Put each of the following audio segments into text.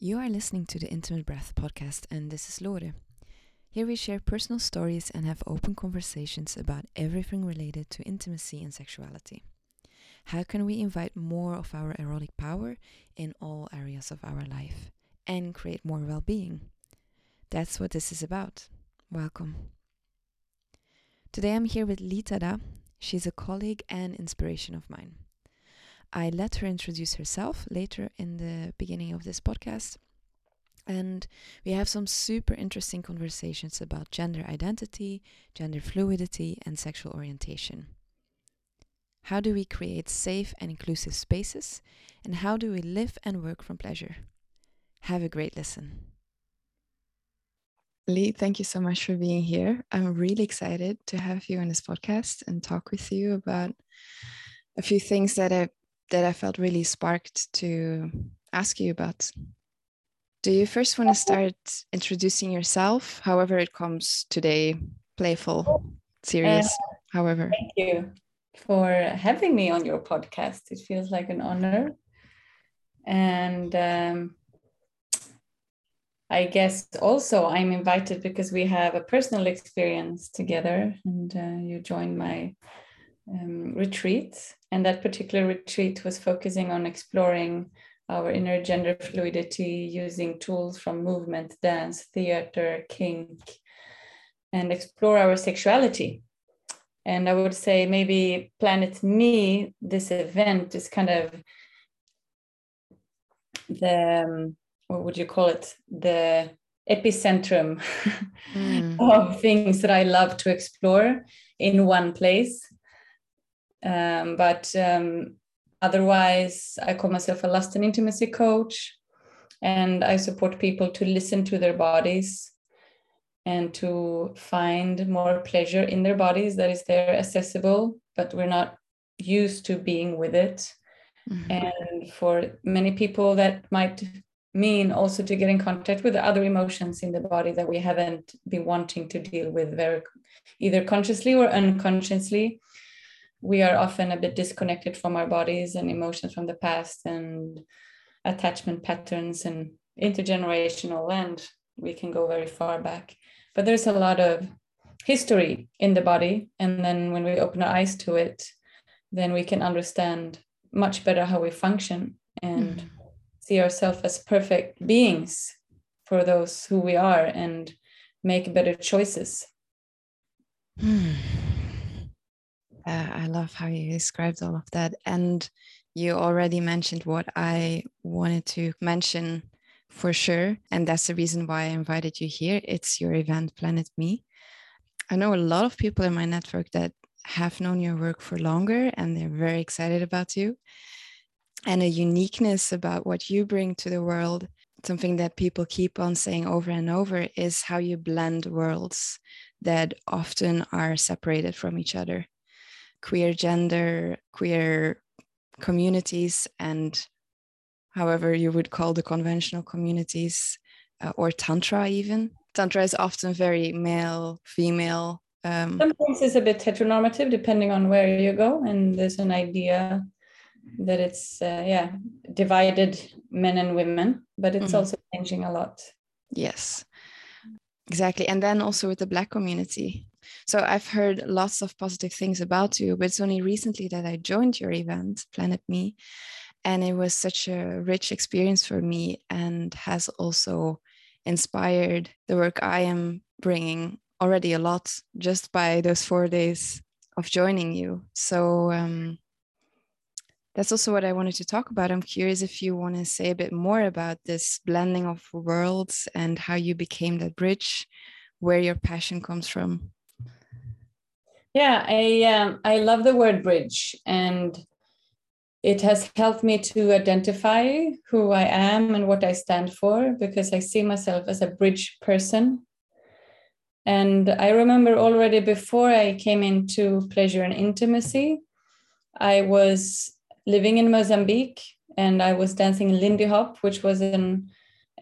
You are listening to the Intimate Breath podcast, and this is Lore. Here we share personal stories and have open conversations about everything related to intimacy and sexuality. How can we invite more of our erotic power in all areas of our life and create more well being? That's what this is about. Welcome. Today I'm here with Litada. She's a colleague and inspiration of mine. I let her introduce herself later in the beginning of this podcast. And we have some super interesting conversations about gender identity, gender fluidity, and sexual orientation. How do we create safe and inclusive spaces? And how do we live and work from pleasure? Have a great listen. Lee, thank you so much for being here. I'm really excited to have you on this podcast and talk with you about a few things that I that I felt really sparked to ask you about. Do you first want to start introducing yourself, however it comes today, playful, serious, uh, however? Thank you for having me on your podcast. It feels like an honor. And um, I guess also I'm invited because we have a personal experience together, and uh, you joined my um, retreat. And that particular retreat was focusing on exploring our inner gender fluidity using tools from movement, dance, theater, kink, and explore our sexuality. And I would say maybe Planet Me, this event is kind of the, um, what would you call it? The epicentrum mm. of things that I love to explore in one place. Um, but um, otherwise, I call myself a lust and intimacy coach, and I support people to listen to their bodies and to find more pleasure in their bodies that is there accessible, but we're not used to being with it. Mm-hmm. And for many people, that might mean also to get in contact with the other emotions in the body that we haven't been wanting to deal with very either consciously or unconsciously we are often a bit disconnected from our bodies and emotions from the past and attachment patterns and intergenerational and we can go very far back but there's a lot of history in the body and then when we open our eyes to it then we can understand much better how we function and mm. see ourselves as perfect beings for those who we are and make better choices mm. Uh, I love how you described all of that. And you already mentioned what I wanted to mention for sure. And that's the reason why I invited you here. It's your event, Planet Me. I know a lot of people in my network that have known your work for longer and they're very excited about you. And a uniqueness about what you bring to the world, something that people keep on saying over and over, is how you blend worlds that often are separated from each other queer gender, queer communities, and however you would call the conventional communities, uh, or Tantra even. Tantra is often very male, female. Um, Sometimes it's a bit heteronormative depending on where you go, and there's an idea that it's uh, yeah divided men and women, but it's mm-hmm. also changing a lot. Yes, exactly, and then also with the Black community, so I've heard lots of positive things about you, but it's only recently that I joined your event, Planet Me. And it was such a rich experience for me and has also inspired the work I am bringing already a lot just by those four days of joining you. So um, that's also what I wanted to talk about. I'm curious if you want to say a bit more about this blending of worlds and how you became that bridge, where your passion comes from. Yeah, I um, I love the word bridge, and it has helped me to identify who I am and what I stand for because I see myself as a bridge person. And I remember already before I came into pleasure and intimacy, I was living in Mozambique and I was dancing Lindy Hop, which was an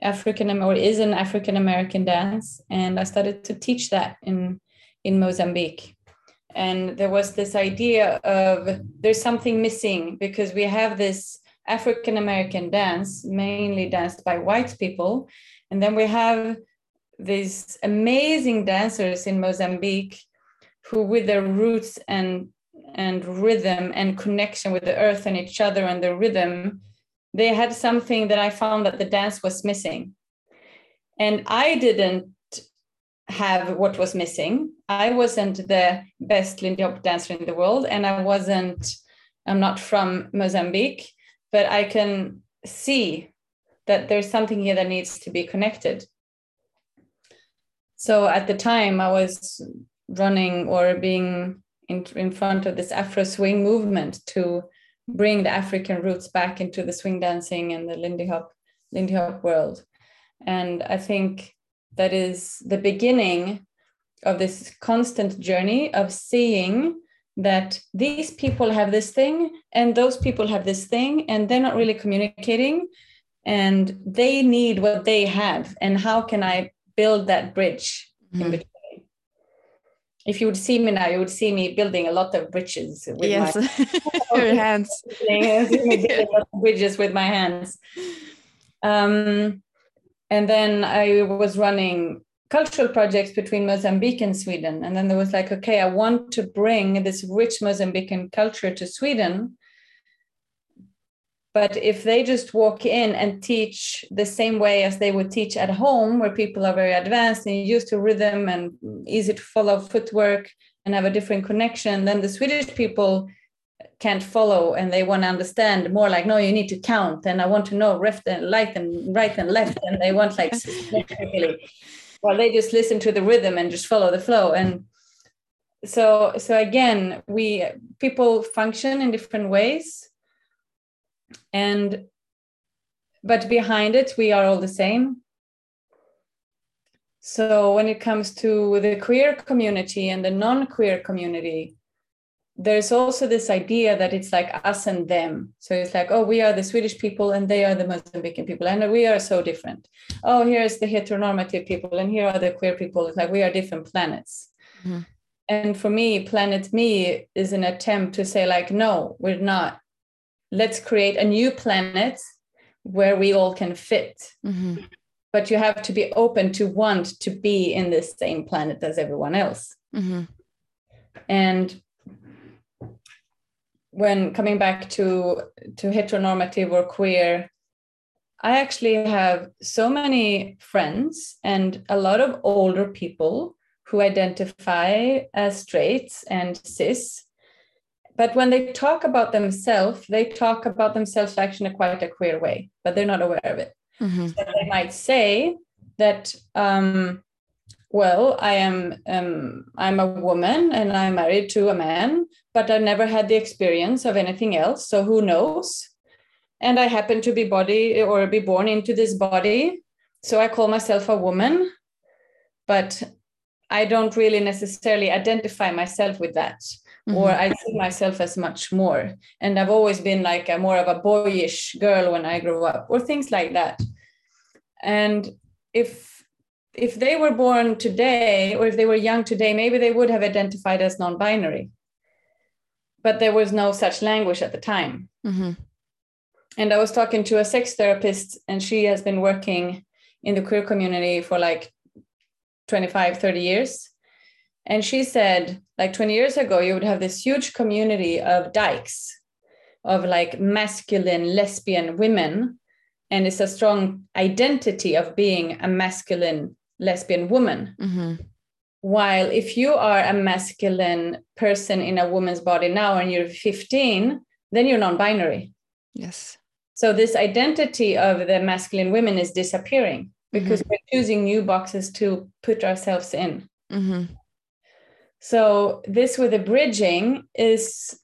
African or is an African American dance, and I started to teach that in in Mozambique and there was this idea of there's something missing because we have this African American dance, mainly danced by white people. And then we have these amazing dancers in Mozambique who, with their roots and and rhythm and connection with the earth and each other and the rhythm, they had something that I found that the dance was missing. And I didn't have what was missing. I wasn't the best Lindy Hop dancer in the world, and I wasn't, I'm not from Mozambique, but I can see that there's something here that needs to be connected. So at the time, I was running or being in, in front of this Afro swing movement to bring the African roots back into the swing dancing and the Lindy Hop, Lindy Hop world. And I think that is the beginning of this constant journey of seeing that these people have this thing and those people have this thing and they're not really communicating and they need what they have and how can i build that bridge mm-hmm. in between if you would see me now, you would see me building a lot of bridges with yes. my hands. bridges with my hands. Um, and then I was running cultural projects between Mozambique and Sweden. And then there was like, okay, I want to bring this rich Mozambican culture to Sweden but if they just walk in and teach the same way as they would teach at home, where people are very advanced and used to rhythm and easy to follow footwork and have a different connection, then the Swedish people can't follow and they want to understand more like, no, you need to count. And I want to know left and right and right and left. And they want like well, they just listen to the rhythm and just follow the flow. And so so again, we people function in different ways and but behind it we are all the same so when it comes to the queer community and the non-queer community there's also this idea that it's like us and them so it's like oh we are the swedish people and they are the mozambican people and we are so different oh here's the heteronormative people and here are the queer people it's like we are different planets mm-hmm. and for me planet me is an attempt to say like no we're not let's create a new planet where we all can fit. Mm-hmm. But you have to be open to want to be in the same planet as everyone else. Mm-hmm. And when coming back to to heteronormative or queer, I actually have so many friends and a lot of older people who identify as straight and cis but when they talk about themselves, they talk about themselves actually in a quite a queer way, but they're not aware of it. Mm-hmm. So they might say that, um, well, I am um, I'm a woman and I'm married to a man, but I never had the experience of anything else. So who knows? And I happen to be body or be born into this body, so I call myself a woman, but I don't really necessarily identify myself with that mm-hmm. or I see myself as much more. And I've always been like a more of a boyish girl when I grew up, or things like that. And if if they were born today, or if they were young today, maybe they would have identified as non-binary. But there was no such language at the time. Mm-hmm. And I was talking to a sex therapist, and she has been working in the queer community for like 25, 30 years. And she said, like 20 years ago, you would have this huge community of dykes, of like masculine lesbian women. And it's a strong identity of being a masculine lesbian woman. Mm-hmm. While if you are a masculine person in a woman's body now and you're 15, then you're non binary. Yes. So this identity of the masculine women is disappearing because mm-hmm. we're choosing new boxes to put ourselves in. Mm-hmm. So, this with the bridging is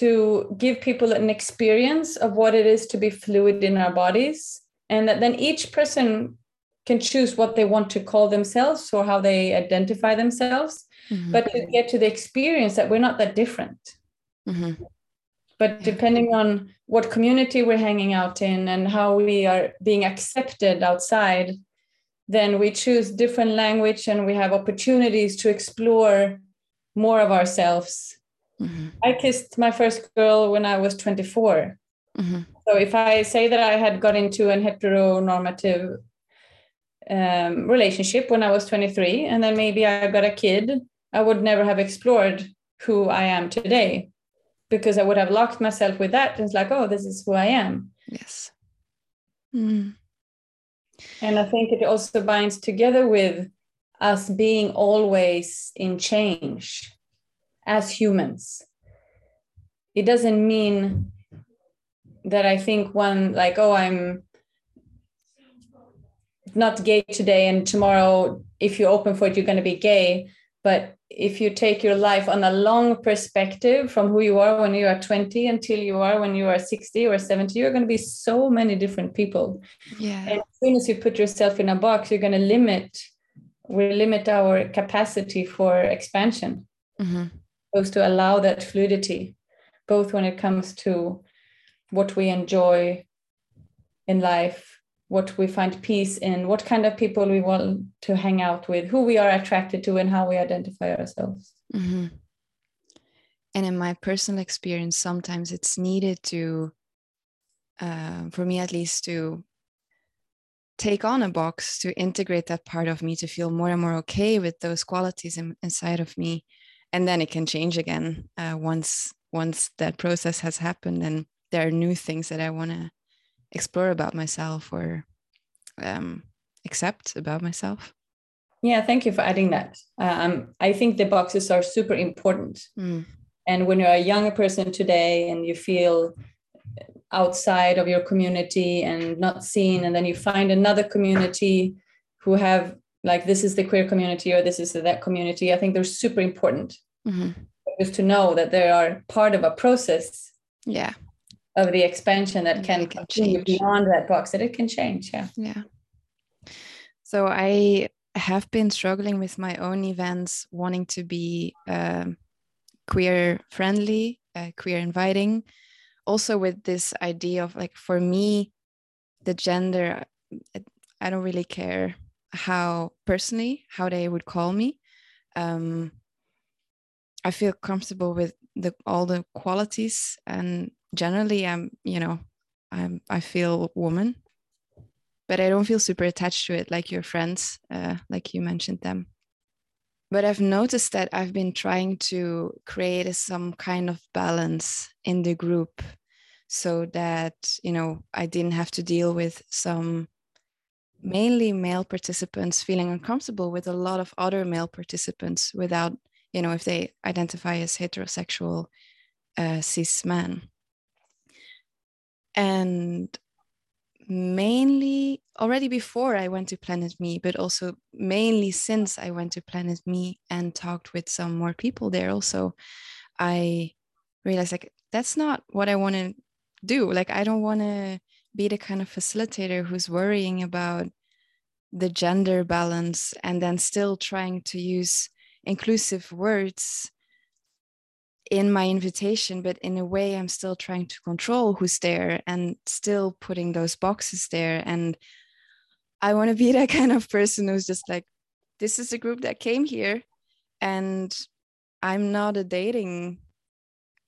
to give people an experience of what it is to be fluid in our bodies, and that then each person can choose what they want to call themselves or how they identify themselves, mm-hmm. but to get to the experience that we're not that different. Mm-hmm. But depending on what community we're hanging out in and how we are being accepted outside, then we choose different language and we have opportunities to explore more of ourselves. Mm-hmm. I kissed my first girl when I was 24. Mm-hmm. So if I say that I had got into an heteronormative um, relationship when I was 23, and then maybe I got a kid, I would never have explored who I am today because I would have locked myself with that. It's like, oh, this is who I am. Yes. Mm. And I think it also binds together with us being always in change as humans. It doesn't mean that I think one, like, oh, I'm not gay today, and tomorrow, if you open for it, you're going to be gay. But if you take your life on a long perspective from who you are when you are 20 until you are when you are 60 or 70 you're going to be so many different people yeah and as soon as you put yourself in a box you're going to limit we limit our capacity for expansion mm-hmm. supposed to allow that fluidity both when it comes to what we enjoy in life what we find peace in, what kind of people we want to hang out with, who we are attracted to, and how we identify ourselves. Mm-hmm. And in my personal experience, sometimes it's needed to, uh, for me at least, to take on a box to integrate that part of me to feel more and more okay with those qualities in, inside of me and then it can change again uh, once once that process has happened and there are new things that i want to explore about myself or um, accept about myself. Yeah, thank you for adding that. Um, I think the boxes are super important. Mm. And when you're a younger person today and you feel outside of your community and not seen, and then you find another community who have like this is the queer community or this is the, that community, I think they're super important. Mm-hmm. Just to know that they are part of a process. Yeah of the expansion that can, can change. beyond that box that it can change yeah. Yeah. So i have been struggling with my own events wanting to be uh, queer friendly uh, queer inviting. Also with this idea of like for me the gender i don't really care how personally how they would call me. Um, i feel comfortable with the all the qualities and generally i'm you know i'm i feel woman but i don't feel super attached to it like your friends uh, like you mentioned them. But i've noticed that i've been trying to create some kind of balance in the group so that you know i didn't have to deal with some mainly male participants feeling uncomfortable with a lot of other male participants without you know if they identify as heterosexual uh, cis men and mainly already before I went to Planet Me, but also mainly since I went to Planet Me and talked with some more people there, also, I realized like that's not what I want to do. Like, I don't want to be the kind of facilitator who's worrying about the gender balance and then still trying to use inclusive words in my invitation, but in a way, I'm still trying to control who's there and still putting those boxes there. And I want to be that kind of person who's just like, this is a group that came here, and I'm not a dating,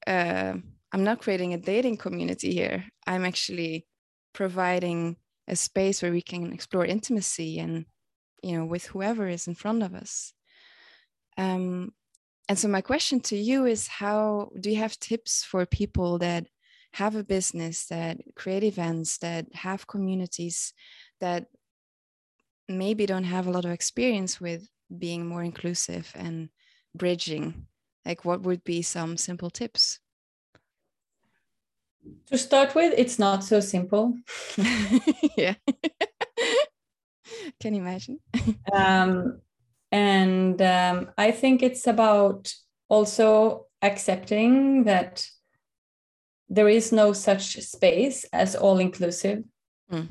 uh, I'm not creating a dating community here. I'm actually providing a space where we can explore intimacy and, you know, with whoever is in front of us. Um, and so my question to you is how do you have tips for people that have a business that create events that have communities that maybe don't have a lot of experience with being more inclusive and bridging? Like what would be some simple tips? To start with it's not so simple. Yeah. Can you imagine? Um, and um, I think it's about also accepting that there is no such space as all inclusive. Mm.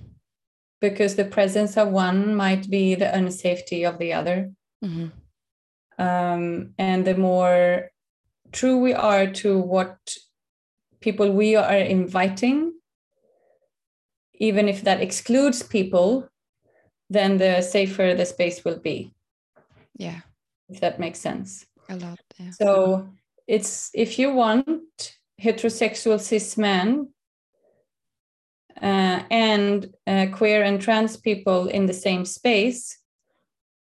Because the presence of one might be the unsafety of the other. Mm-hmm. Um, and the more true we are to what people we are inviting, even if that excludes people, then the safer the space will be yeah if that makes sense a lot yeah. so it's if you want heterosexual cis men uh, and uh, queer and trans people in the same space,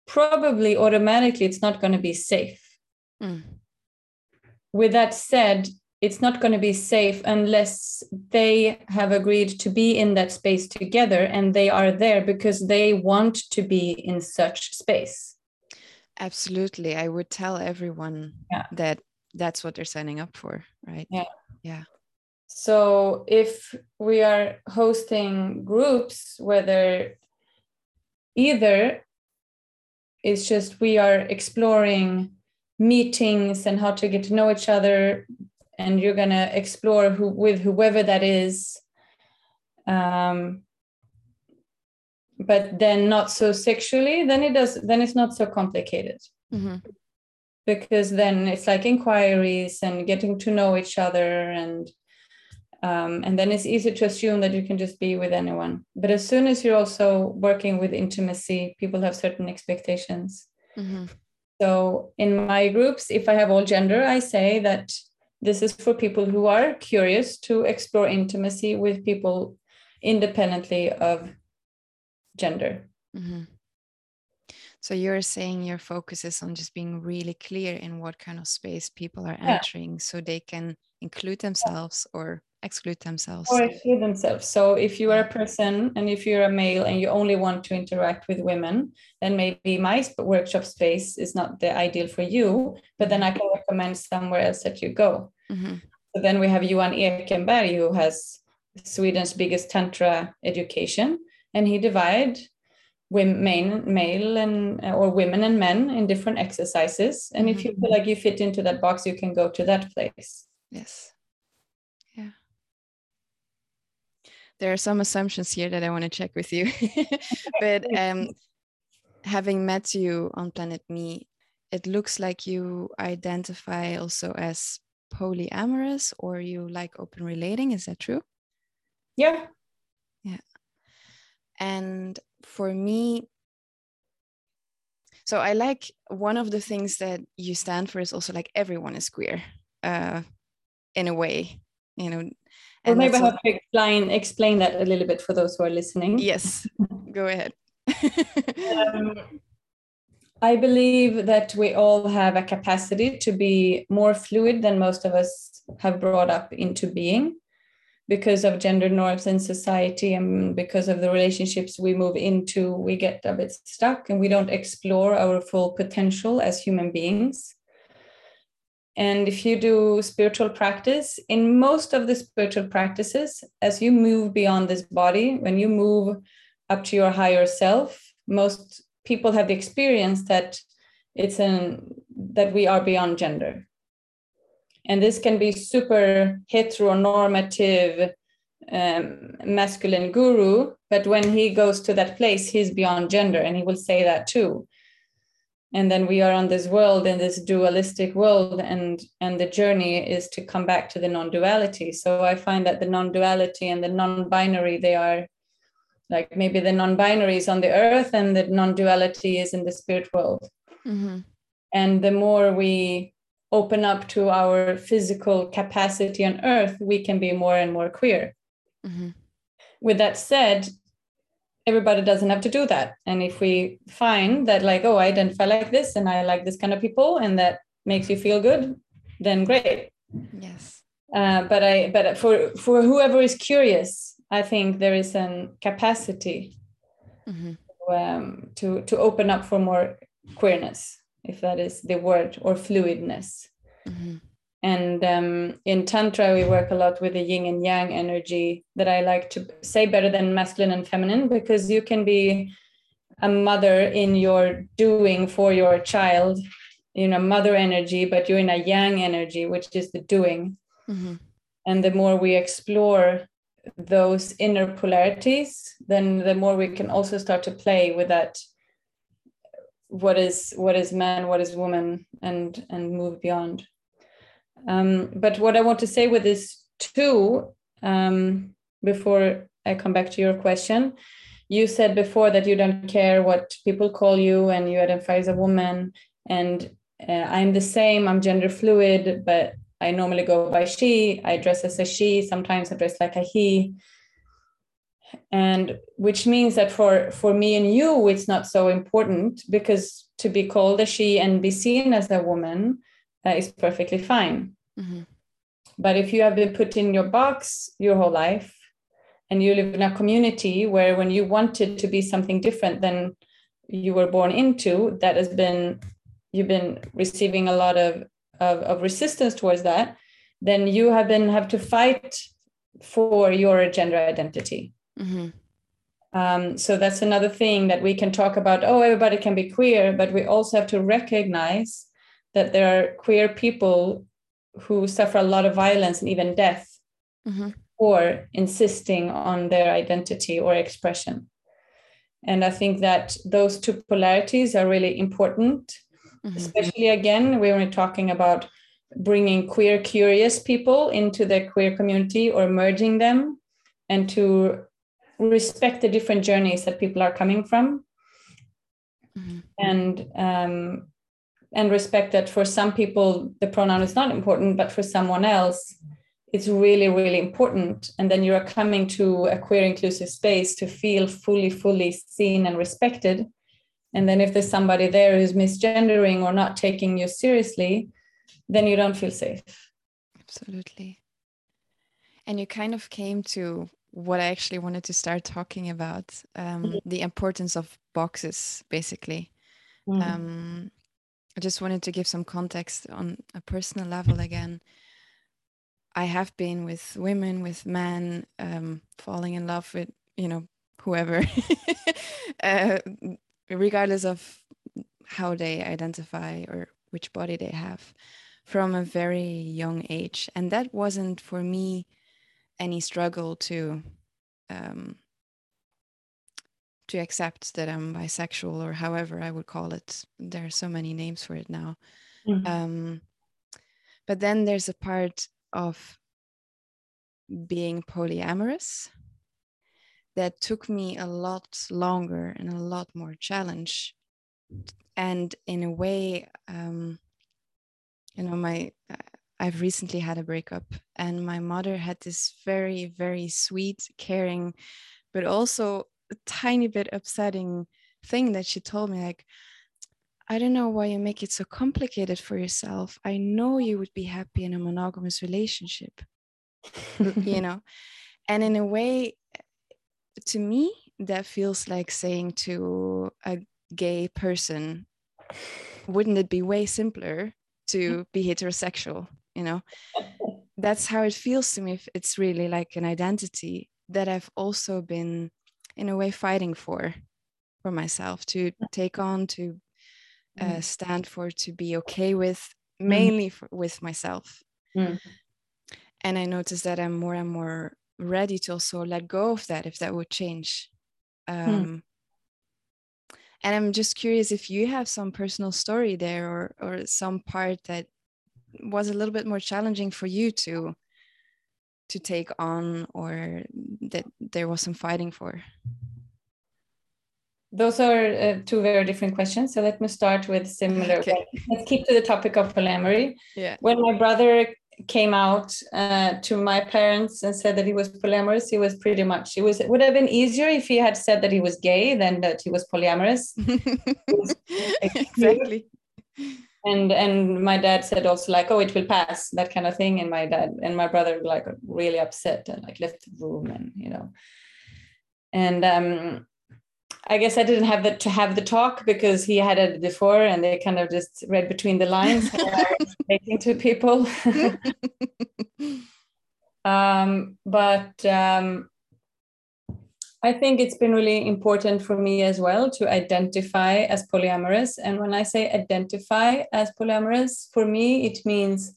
probably automatically it's not going to be safe. Mm. With that said, it's not going to be safe unless they have agreed to be in that space together and they are there because they want to be in such space. Absolutely. I would tell everyone yeah. that that's what they're signing up for, right? Yeah. Yeah. So if we are hosting groups, whether either it's just we are exploring meetings and how to get to know each other, and you're gonna explore who with whoever that is, um, but then not so sexually, then it does. Then it's not so complicated. Mm-hmm. Because then it's like inquiries and getting to know each other and um, and then it's easy to assume that you can just be with anyone. But as soon as you're also working with intimacy, people have certain expectations. Mm-hmm. So in my groups, if I have all gender, I say that this is for people who are curious to explore intimacy with people independently of gender. Mm-hmm. So you're saying your focus is on just being really clear in what kind of space people are entering yeah. so they can include themselves or exclude themselves or exclude themselves so if you are a person and if you're a male and you only want to interact with women then maybe my workshop space is not the ideal for you but then i can recommend somewhere else that you go mm-hmm. so then we have johan ekenberg who has sweden's biggest tantra education and he divide women male and or women and men in different exercises and mm-hmm. if you feel like you fit into that box you can go to that place yes Yeah. there are some assumptions here that I want to check with you. but um, having met you on Planet Me, it looks like you identify also as polyamorous or you like open relating. Is that true? Yeah. Yeah. And for me, so I like one of the things that you stand for is also like everyone is queer uh, in a way, you know, or maybe I have to explain explain that a little bit for those who are listening. Yes, go ahead. um, I believe that we all have a capacity to be more fluid than most of us have brought up into being because of gender norms in society and because of the relationships we move into, we get a bit stuck and we don't explore our full potential as human beings. And if you do spiritual practice, in most of the spiritual practices, as you move beyond this body, when you move up to your higher self, most people have the experience that it's an that we are beyond gender. And this can be super heteronormative um, masculine guru, but when he goes to that place, he's beyond gender, and he will say that too. And then we are on this world in this dualistic world and and the journey is to come back to the non-duality. So i find that the non-duality and the non-binary they are like maybe the non-binary is on the earth and the non-duality is in the spirit world. Mm-hmm. and the more we open up to our physical capacity on earth we can be more and more queer. Mm-hmm. with that said everybody doesn't have to do that. And if we find that like oh i identify like this and i like this kind of people and that makes you feel good then great. Yes. Uh, but i but for for whoever is curious i think there is a capacity mm-hmm. um, to to open up for more queerness if that is the word or fluidness mm-hmm. And um, in Tantra, we work a lot with the yin and yang energy that I like to say better than masculine and feminine, because you can be a mother in your doing for your child, you know, mother energy, but you're in a yang energy, which is the doing. Mm-hmm. And the more we explore those inner polarities, then the more we can also start to play with that what is what is man what is woman and and move beyond um, but what I want to say with this too, um, before I come back to your question, you said before that you don't care what people call you and you identify as a woman. And uh, I'm the same, I'm gender fluid, but I normally go by she. I dress as a she, sometimes I dress like a he. And which means that for for me and you it's not so important because to be called a she and be seen as a woman uh, is perfectly fine mm-hmm. but if you have been put in your box your whole life and you live in a community where when you wanted to be something different than you were born into that has been you've been receiving a lot of of, of resistance towards that then you have been have to fight for your gender identity mm-hmm. um, so that's another thing that we can talk about oh everybody can be queer but we also have to recognize that there are queer people who suffer a lot of violence and even death mm-hmm. for insisting on their identity or expression and i think that those two polarities are really important mm-hmm. especially again we were talking about bringing queer curious people into the queer community or merging them and to respect the different journeys that people are coming from mm-hmm. and um, and respect that for some people the pronoun is not important but for someone else it's really really important and then you're coming to a queer inclusive space to feel fully fully seen and respected and then if there's somebody there who's misgendering or not taking you seriously then you don't feel safe. Absolutely. And you kind of came to what I actually wanted to start talking about um, mm-hmm. the importance of boxes, basically. Mm-hmm. Um, I just wanted to give some context on a personal level again. I have been with women, with men, um, falling in love with, you know, whoever, uh, regardless of how they identify or which body they have from a very young age. And that wasn't for me any struggle to um, to accept that I'm bisexual or however I would call it. There are so many names for it now. Mm-hmm. Um, but then there's a part of being polyamorous that took me a lot longer and a lot more challenge. And in a way, um, you know my i've recently had a breakup and my mother had this very very sweet caring but also a tiny bit upsetting thing that she told me like i don't know why you make it so complicated for yourself. I know you would be happy in a monogamous relationship. You know? And in a way to me that feels like saying to a gay person wouldn't it be way simpler to be heterosexual you know that's how it feels to me it's really like an identity that i've also been in a way fighting for for myself to take on to uh, mm. stand for to be okay with mm. mainly for, with myself mm. and i notice that i'm more and more ready to also let go of that if that would change mm. um, and i'm just curious if you have some personal story there or or some part that was a little bit more challenging for you to to take on or that there was some fighting for those are uh, two very different questions so let me start with similar okay. let's keep to the topic of polyamory yeah when my brother came out uh, to my parents and said that he was polyamorous, he was pretty much it was it would have been easier if he had said that he was gay than that he was polyamorous. exactly. And and my dad said also like, oh, it will pass, that kind of thing. And my dad and my brother like really upset and like left the room and you know. And um I guess I didn't have the, to have the talk because he had it before, and they kind of just read between the lines, speaking to people. um, but um, I think it's been really important for me as well to identify as polyamorous. And when I say identify as polyamorous, for me it means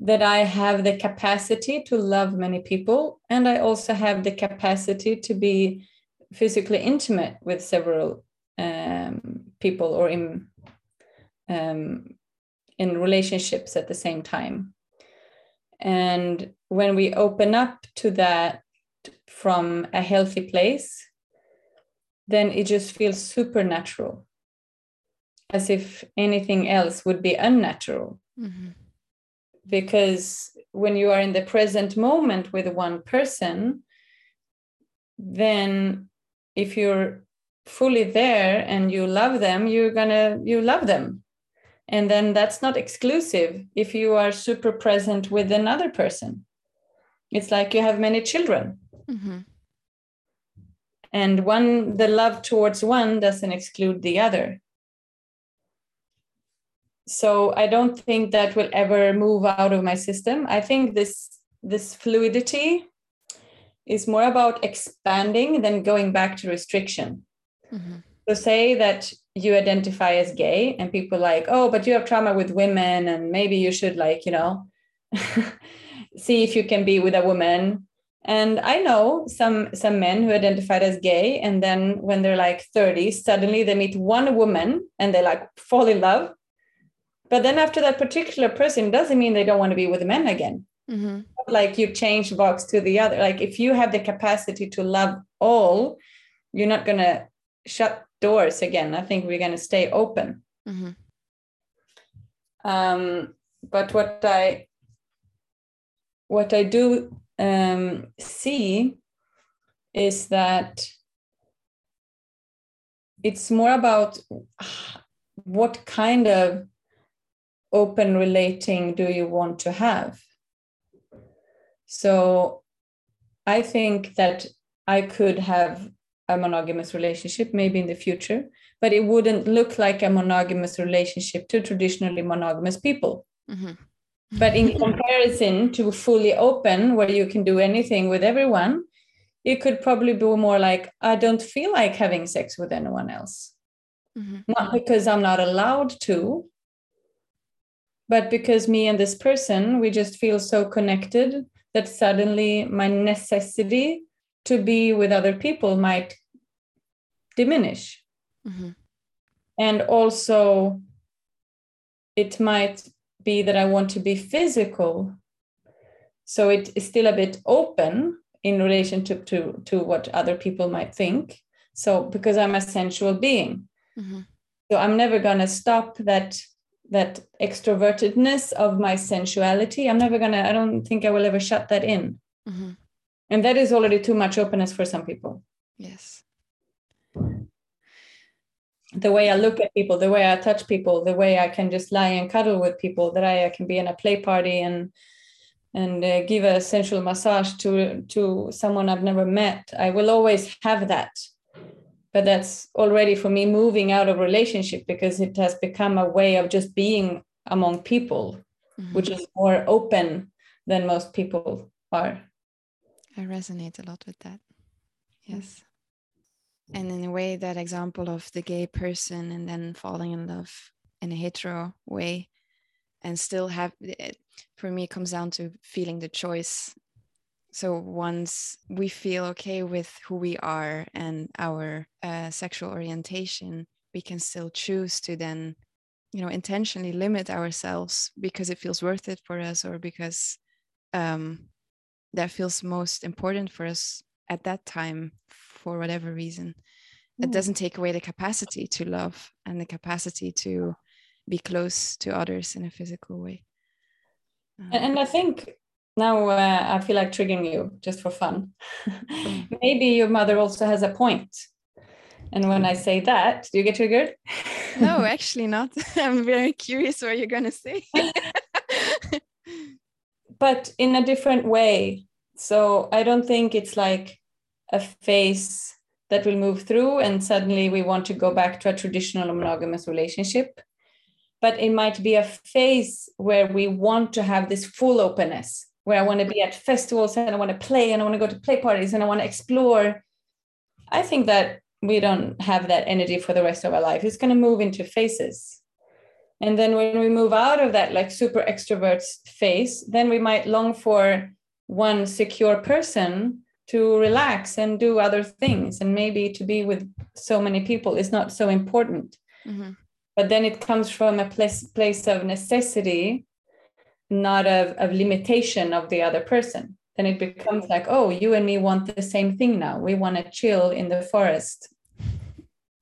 that I have the capacity to love many people, and I also have the capacity to be physically intimate with several um, people or in um, in relationships at the same time and when we open up to that from a healthy place then it just feels supernatural as if anything else would be unnatural. Mm-hmm. because when you are in the present moment with one person then if you're fully there and you love them you're gonna you love them. And then that's not exclusive if you are super present with another person. It's like you have many children mm-hmm. and one the love towards one doesn't exclude the other so i don't think that will ever move out of my system i think this this fluidity is more about expanding than going back to restriction mm-hmm. so say that you identify as gay and people like oh but you have trauma with women and maybe you should like you know see if you can be with a woman and i know some some men who identified as gay and then when they're like 30 suddenly they meet one woman and they like fall in love. But then after that particular person doesn't mean they don't want to be with men again. Mm-hmm. like you change box to the other. Like if you have the capacity to love all you're not going to shut doors again. I think we're going to stay open. Mm-hmm. um, but what i what i do um, see is that it's more about what kind of open relating do you want to have so i think that i could have a monogamous relationship maybe in the future but it wouldn't look like a monogamous relationship to traditionally monogamous people mm-hmm. But in comparison to fully open where you can do anything with everyone it could probably be more like i don't feel like having sex with anyone else mm-hmm. not because i'm not allowed to but because me and this person we just feel so connected that suddenly my necessity to be with other people might diminish. Mm-hmm. And also, it might be that I want to be physical. So it is still a bit open in relation to, to, to what other people might think. So, because I'm a sensual being. Mm-hmm. So I'm never to stop that that extrovertedness of my sensuality i'm never gonna i don't think i will ever shut that in mm-hmm. and that is already too much openness for some people yes the way i look at people the way i touch people the way i can just lie and cuddle with people that i, I can be in a play party and and uh, give a sensual massage to to someone i've never met. I will always have that. But that's already for me moving out of relationship because it has become a way of just being among people mm-hmm. which is more open than most people are. I resonate a lot with that. Yes and in a way that example of the gay person and then falling in love in a hetero way and still have it for me comes down to feeling the choice. So once we feel okay with who we are and our uh, sexual orientation, we can still choose to then, you know, intentionally limit ourselves because it feels worth it for us or because um, that feels most important for us at that time for whatever reason. Mm. It doesn't take away the capacity to love and the capacity to be close to others in a physical way. Um, and I think now uh, I feel like triggering you just for fun. Mm. Maybe your mother also has a point. And when I say that, do you get triggered? no, actually not. I'm very curious what you're going to say. but in a different way. So I don't think it's like a phase that will move through and suddenly we want to go back to a traditional monogamous relationship. But it might be a phase where we want to have this full openness where I want to be at festivals and I want to play and I want to go to play parties and I want to explore. I think that we don't have that energy for the rest of our life. It's going to move into phases. And then when we move out of that like super extrovert phase, then we might long for one secure person to relax and do other things. And maybe to be with so many people is not so important. Mm-hmm. But then it comes from a place, place of necessity not of, of limitation of the other person then it becomes like oh you and me want the same thing now we want to chill in the forest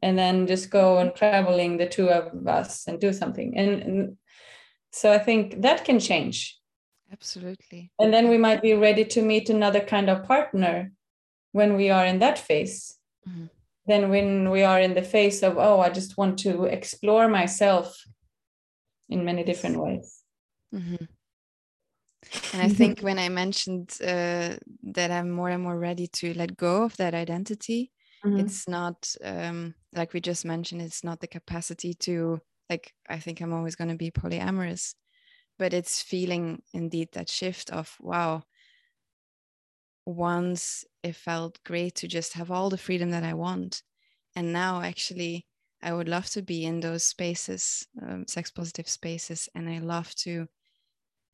and then just go and traveling the two of us and do something and, and so i think that can change absolutely and then we might be ready to meet another kind of partner when we are in that phase mm-hmm. then when we are in the phase of oh i just want to explore myself in many different ways mm-hmm. and i think when i mentioned uh, that i'm more and more ready to let go of that identity mm-hmm. it's not um, like we just mentioned it's not the capacity to like i think i'm always going to be polyamorous but it's feeling indeed that shift of wow once it felt great to just have all the freedom that i want and now actually i would love to be in those spaces um, sex positive spaces and i love to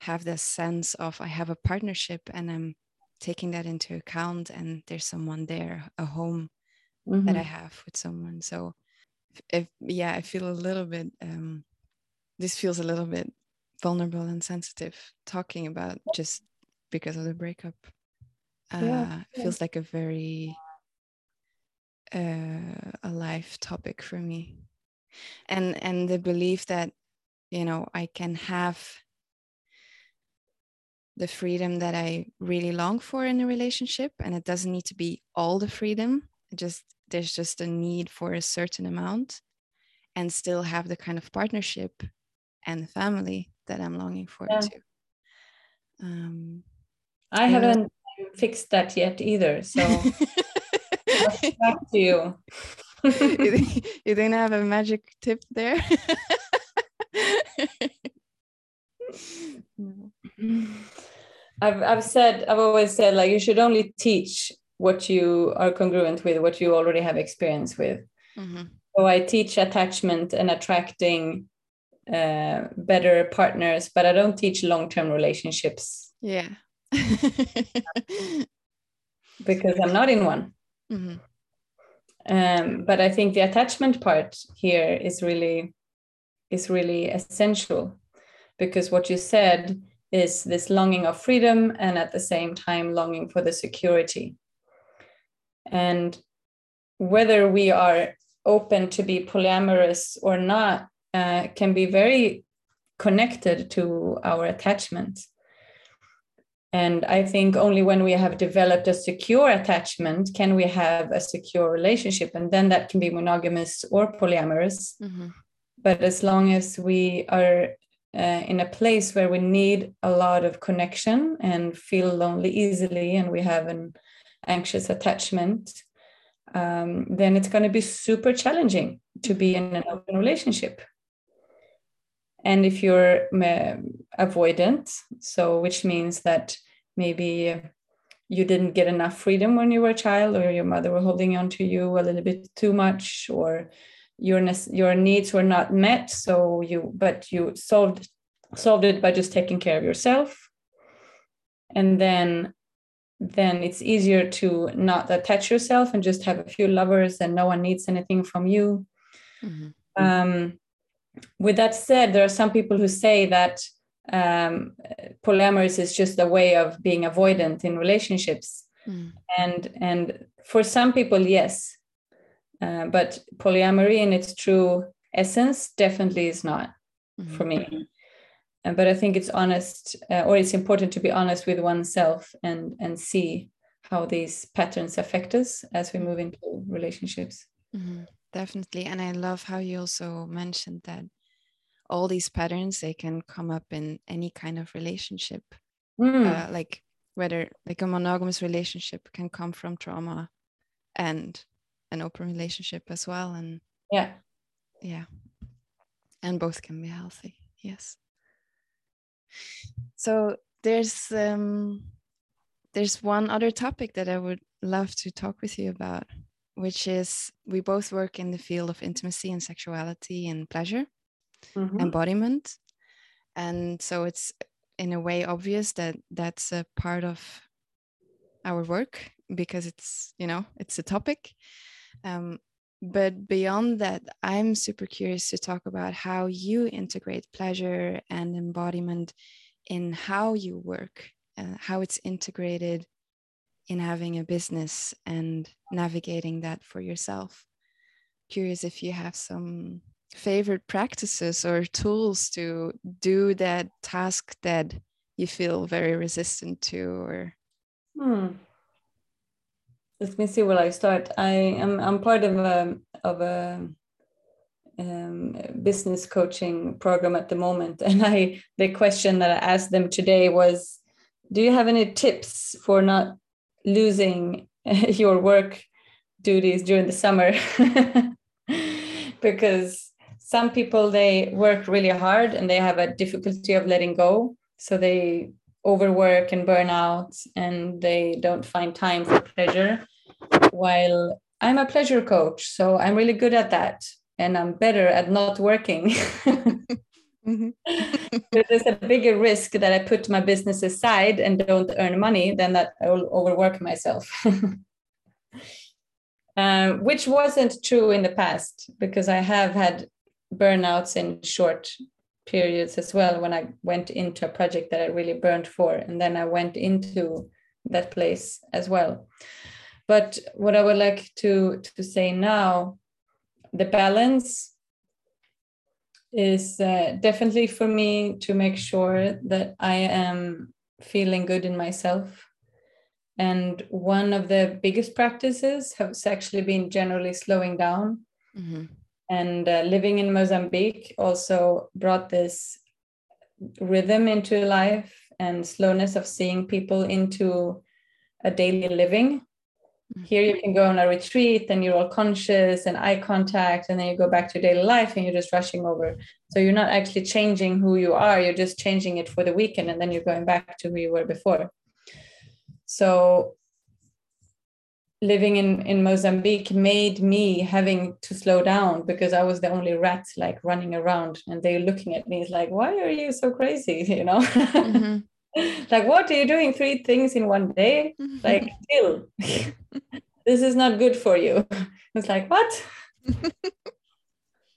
have this sense of i have a partnership and i'm taking that into account and there's someone there a home mm-hmm. that i have with someone so if yeah i feel a little bit um this feels a little bit vulnerable and sensitive talking about just because of the breakup. Uh, yeah. feels like a very uh, alive topic for me. And and the belief that you know i can have the freedom that i really long for in a relationship and it doesn't need to be all the freedom just there's just a need for a certain amount and still have the kind of partnership and family that I'm longing for yeah. too. Um, I haven't fixed that yet either. So back to you. you didn't have a magic tip there? I've I've said I've always said like you should only teach what you are congruent with, what you already have experience with. Mm-hmm. So I teach attachment and attracting uh, better partners, but I don't teach long term relationships. Yeah. because I'm not in one. Mm-hmm. Um, but I think the attachment part here is really is really essential because what you said is this longing of freedom and at the same time longing for the security. And whether we are open to be polyamorous or not uh, can be very connected to our attachment. And I think only when we have developed a secure attachment can we have a secure relationship. And then that can be monogamous or polyamorous. Mm-hmm. But as long as we are uh, in a place where we need a lot of connection and feel lonely easily, and we have an anxious attachment, um, then it's going to be super challenging to be in an open relationship and if you're avoidant so which means that maybe you didn't get enough freedom when you were a child or your mother were holding on to you a little bit too much or your your needs were not met so you but you solved solved it by just taking care of yourself and then then it's easier to not attach yourself and just have a few lovers and no one needs anything from you mm-hmm. um, with that said, there are some people who say that um, polyamorous is just a way of being avoidant in relationships, mm. and and for some people, yes, uh, but polyamory in its true essence definitely is not mm-hmm. for me. Uh, but I think it's honest, uh, or it's important to be honest with oneself and and see how these patterns affect us as we move into relationships. Mm-hmm definitely and i love how you also mentioned that all these patterns they can come up in any kind of relationship mm. uh, like whether like a monogamous relationship can come from trauma and an open relationship as well and yeah. Yeah. And both can be healthy yes. So there's um there's one other topic that i would love to talk with you about which is we both work in the field of intimacy and sexuality and pleasure, mm-hmm. embodiment. And so it's in a way obvious that that's a part of our work because it's, you know, it's a topic. Um, but beyond that, I'm super curious to talk about how you integrate pleasure and embodiment in how you work, and how it's integrated in having a business and navigating that for yourself. Curious if you have some favorite practices or tools to do that task that you feel very resistant to or hmm. let me see where I start. I am I'm part of a of a um, business coaching program at the moment, and I the question that I asked them today was, "Do you have any tips for not losing your work duties during the summer?" because some people they work really hard and they have a difficulty of letting go, so they overwork and burn out, and they don't find time for pleasure while I'm a pleasure coach, so I'm really good at that and I'm better at not working. mm-hmm. There's a bigger risk that I put my business aside and don't earn money than that I will overwork myself. uh, which wasn't true in the past because I have had burnouts in short periods as well when I went into a project that I really burned for. And then I went into that place as well. But what I would like to, to say now, the balance is uh, definitely for me to make sure that I am feeling good in myself. And one of the biggest practices has actually been generally slowing down. Mm-hmm. And uh, living in Mozambique also brought this rhythm into life and slowness of seeing people into a daily living here you can go on a retreat and you're all conscious and eye contact, and then you go back to daily life and you're just rushing over. So you're not actually changing who you are, you're just changing it for the weekend, and then you're going back to who you were before. So living in, in Mozambique made me having to slow down because I was the only rat like running around and they're looking at me like, why are you so crazy? You know? Mm-hmm. like what are you doing three things in one day? Like still this is not good for you. It's like what?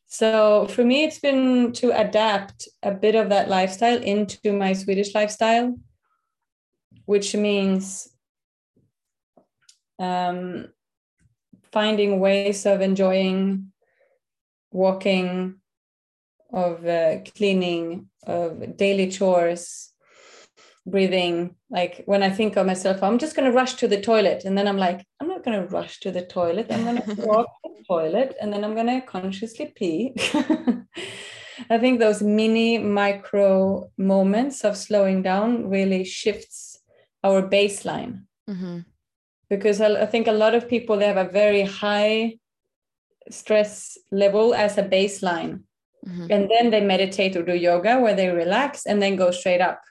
So for me it's been to adapt a bit of that lifestyle into my swedish lifestyle which means um, finding ways of enjoying walking of uh, cleaning of daily chores breathing like when i think of myself i'm just going to rush to the toilet and then i'm like i'm not going to rush to the toilet i'm going to walk to the toilet and then i'm going to consciously pee i think those mini micro moments of slowing down really shifts our baseline mm-hmm. because I, think a lot of people they have a very high stress level as a baseline mm-hmm. and then they meditate or do yoga where they relax and then go straight up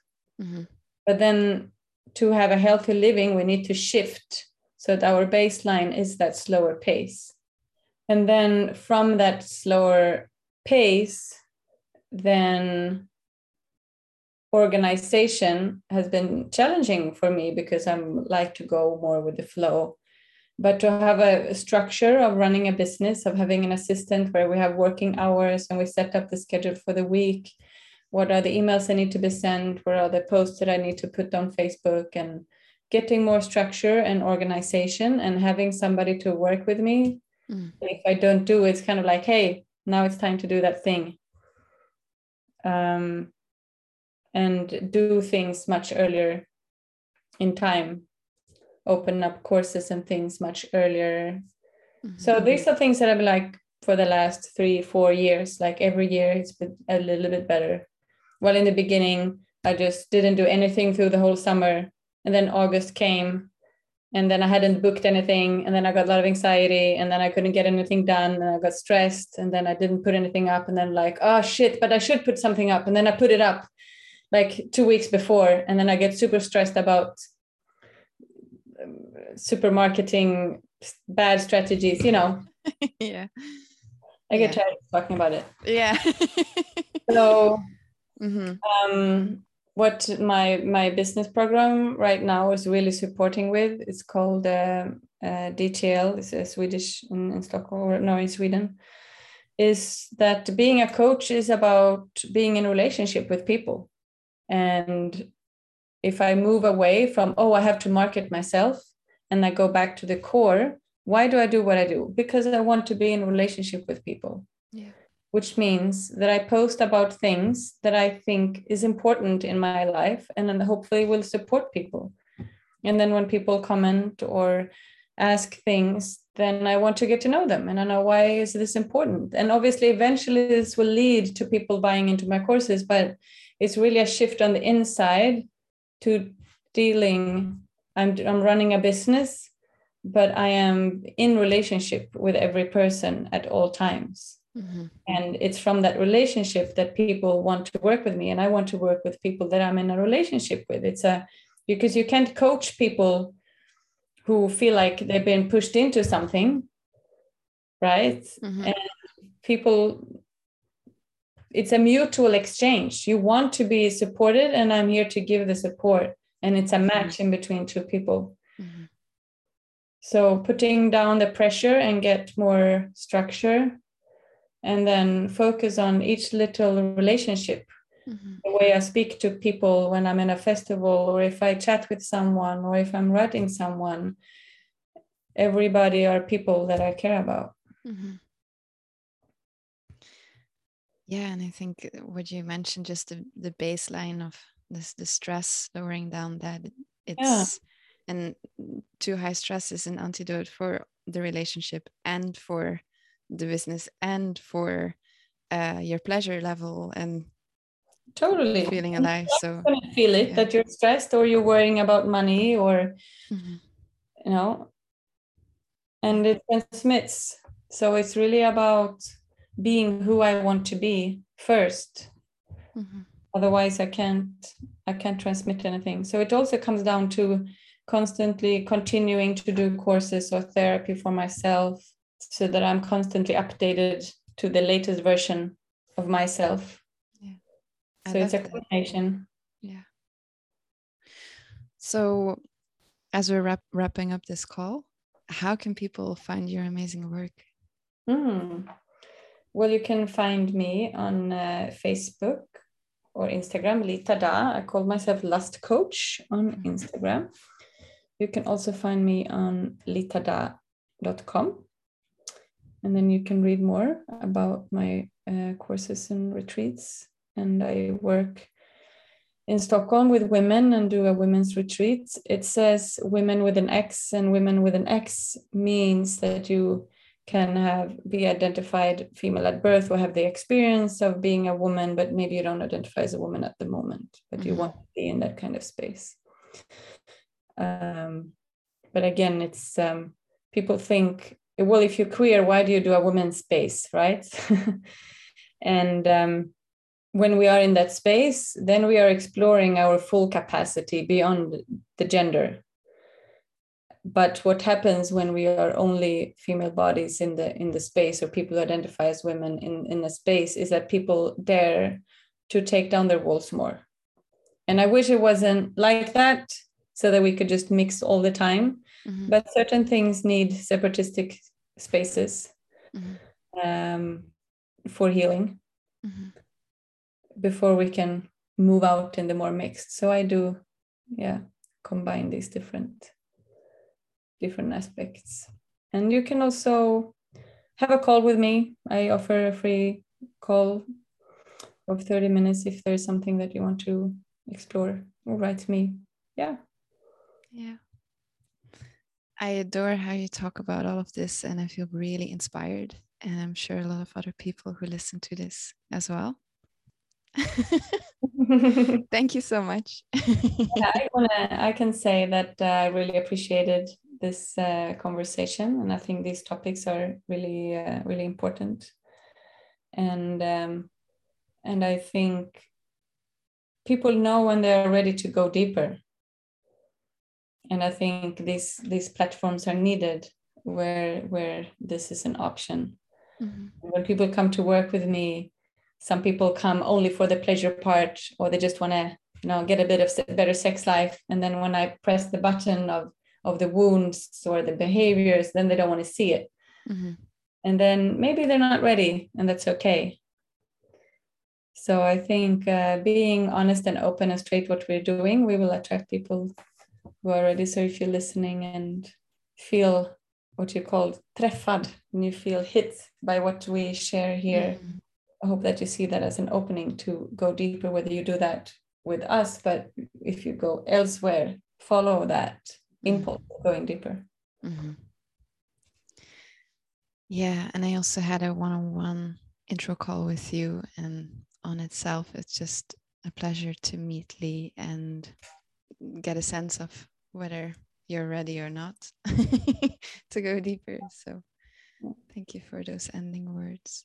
mm-hmm. But then to have a healthy living, we need to shift so that our baseline is that slower pace. And then from that slower pace, then organization has been challenging for me because I'm like to go more with the flow. But to have a structure of running a business, of having an assistant where we have working hours and we set up the schedule for the week, what are the emails I need to be sent, what are the posts that I need to put on Facebook, and getting more structure and organization and having somebody to work with me. Mm. If I don't do it, it's kind of like, hey, now it's time to do that thing. Um, and do things much earlier in time, open up courses and things much earlier. Mm-hmm. So these are things that I've been like for the last three, four years. Like every year, it's been a little bit better well in the beginning i just didn't do anything through the whole summer. And then august came and then i hadn't booked anything and then i got a lot of anxiety and then i couldn't get anything done and i got stressed and then i didn't put anything up and then like oh shit but i should put something up. And then i put it up like two weeks before and then i get super stressed about um, super marketing bad strategies you know? Yeah. I get yeah. tired of talking about it. Yeah. So Mm-hmm. Um, what my my business program right now is really supporting with it's called uh, uh, DTL. It's a Swedish in, in Stockholm or no in Sweden. Is that being a coach is about being in relationship with people, and if I move away from oh I have to market myself and I go back to the core, why do I do what I do? Because I want to be in relationship with people. Yeah which means that I post about things that I think is important in my life and then hopefully will support people. And then when people comment or ask things, then I want to get to know them and I know why is this important. And obviously, eventually, this will lead to people buying into my courses, but it's really a shift on the inside to dealing. I'm I'm running a business, but I am in relationship with every person at all times. Mm-hmm. And it's from that relationship that people want to work with me, and I want to work with people that I'm in a relationship with. It's a because you can't coach people who feel like they've been pushed into something right mm-hmm. and people it's a mutual exchange you want to be supported and i'm here to give the support and it's a mm-hmm. match in between two people mm-hmm. so putting down the pressure and get more structure and then focus on each little relationship mm-hmm. the way I speak to people when I'm in a festival, or if I chat with someone, or if I'm writing someone. Everybody are people that I care about. Mm-hmm. Yeah, and I think what you mentioned, just the, the baseline of this, the stress, lowering down that it's yeah. and too high stress is an antidote for the relationship and for the business and for uh, your pleasure level and totally feeling alive so feel it yeah. that you're stressed or you're worrying about money or mm-hmm. you know and it transmits so it's really about being who i want to be 1st mm-hmm. otherwise i can't i can't transmit anything so it also comes down to constantly continuing to do courses or therapy for myself so that i'm constantly updated to the latest version of myself. Yeah. so it's a combination. Yeah. So as we're wrap, wrapping up this call how can people find your amazing work? Mm. well you can find me on uh, facebook or instagram lita da. I call myself lust coach on mm-hmm. instagram. You can also find me on litada.com and then you can read more about my uh, courses and retreats and I work in Stockholm with women and do a women's retreat. It says women with an X, and women with an X means that you can have be identified female at birth or have the experience of being a woman, but maybe you don't identify as a woman at the moment, but mm-hmm. you want to be in that kind of space. Um, but again, it's um, people think, well, if you're queer, why do you do a women's space, right? and um, when we are in that space, then we are exploring our full capacity beyond the gender. But what happens when we are only female bodies in the in the space, or people who identify as women in in the space, is that people dare to take down their walls more. And I wish it wasn't like that, so that we could just mix all the time. Mm-hmm. But certain things need separatistic spaces mm-hmm. um, for healing. Mm-hmm before we can move out in the more mixed so i do yeah combine these different different aspects and you can also have a call with me i offer a free call of 30 minutes if there's something that you want to explore or write to me yeah yeah i adore how you talk about all of this and i feel really inspired and i'm sure a lot of other people who listen to this as well Thank you so much. yeah, I wanna. I can say that uh, I really appreciated this uh, conversation, and I think these topics are really, uh, really important. And um, and I think people know when they are ready to go deeper. And I think these these platforms are needed where where this is an option. Mm-hmm. When people come to work with me, some people come only for the pleasure part or they just want to you know get a bit of better sex life and then when i press the button of of the wounds or the behaviors then they don't want to see it mm-hmm. and then maybe they're not ready and that's okay so i think uh, being honest and open and straight what we're doing we will attract people who are ready so if you're listening and feel what you call träffad and you feel hit by what we share here mm-hmm. I hope that you see that as an opening to go deeper, whether you do that with us, but if you go elsewhere, follow that impulse going deeper. Mm-hmm. Yeah, and I also had a one-on-one intro call with you, and on itself, it's just a pleasure to meet Lee and get a sense of whether you're ready or not to go deeper. So, thank you for those ending words.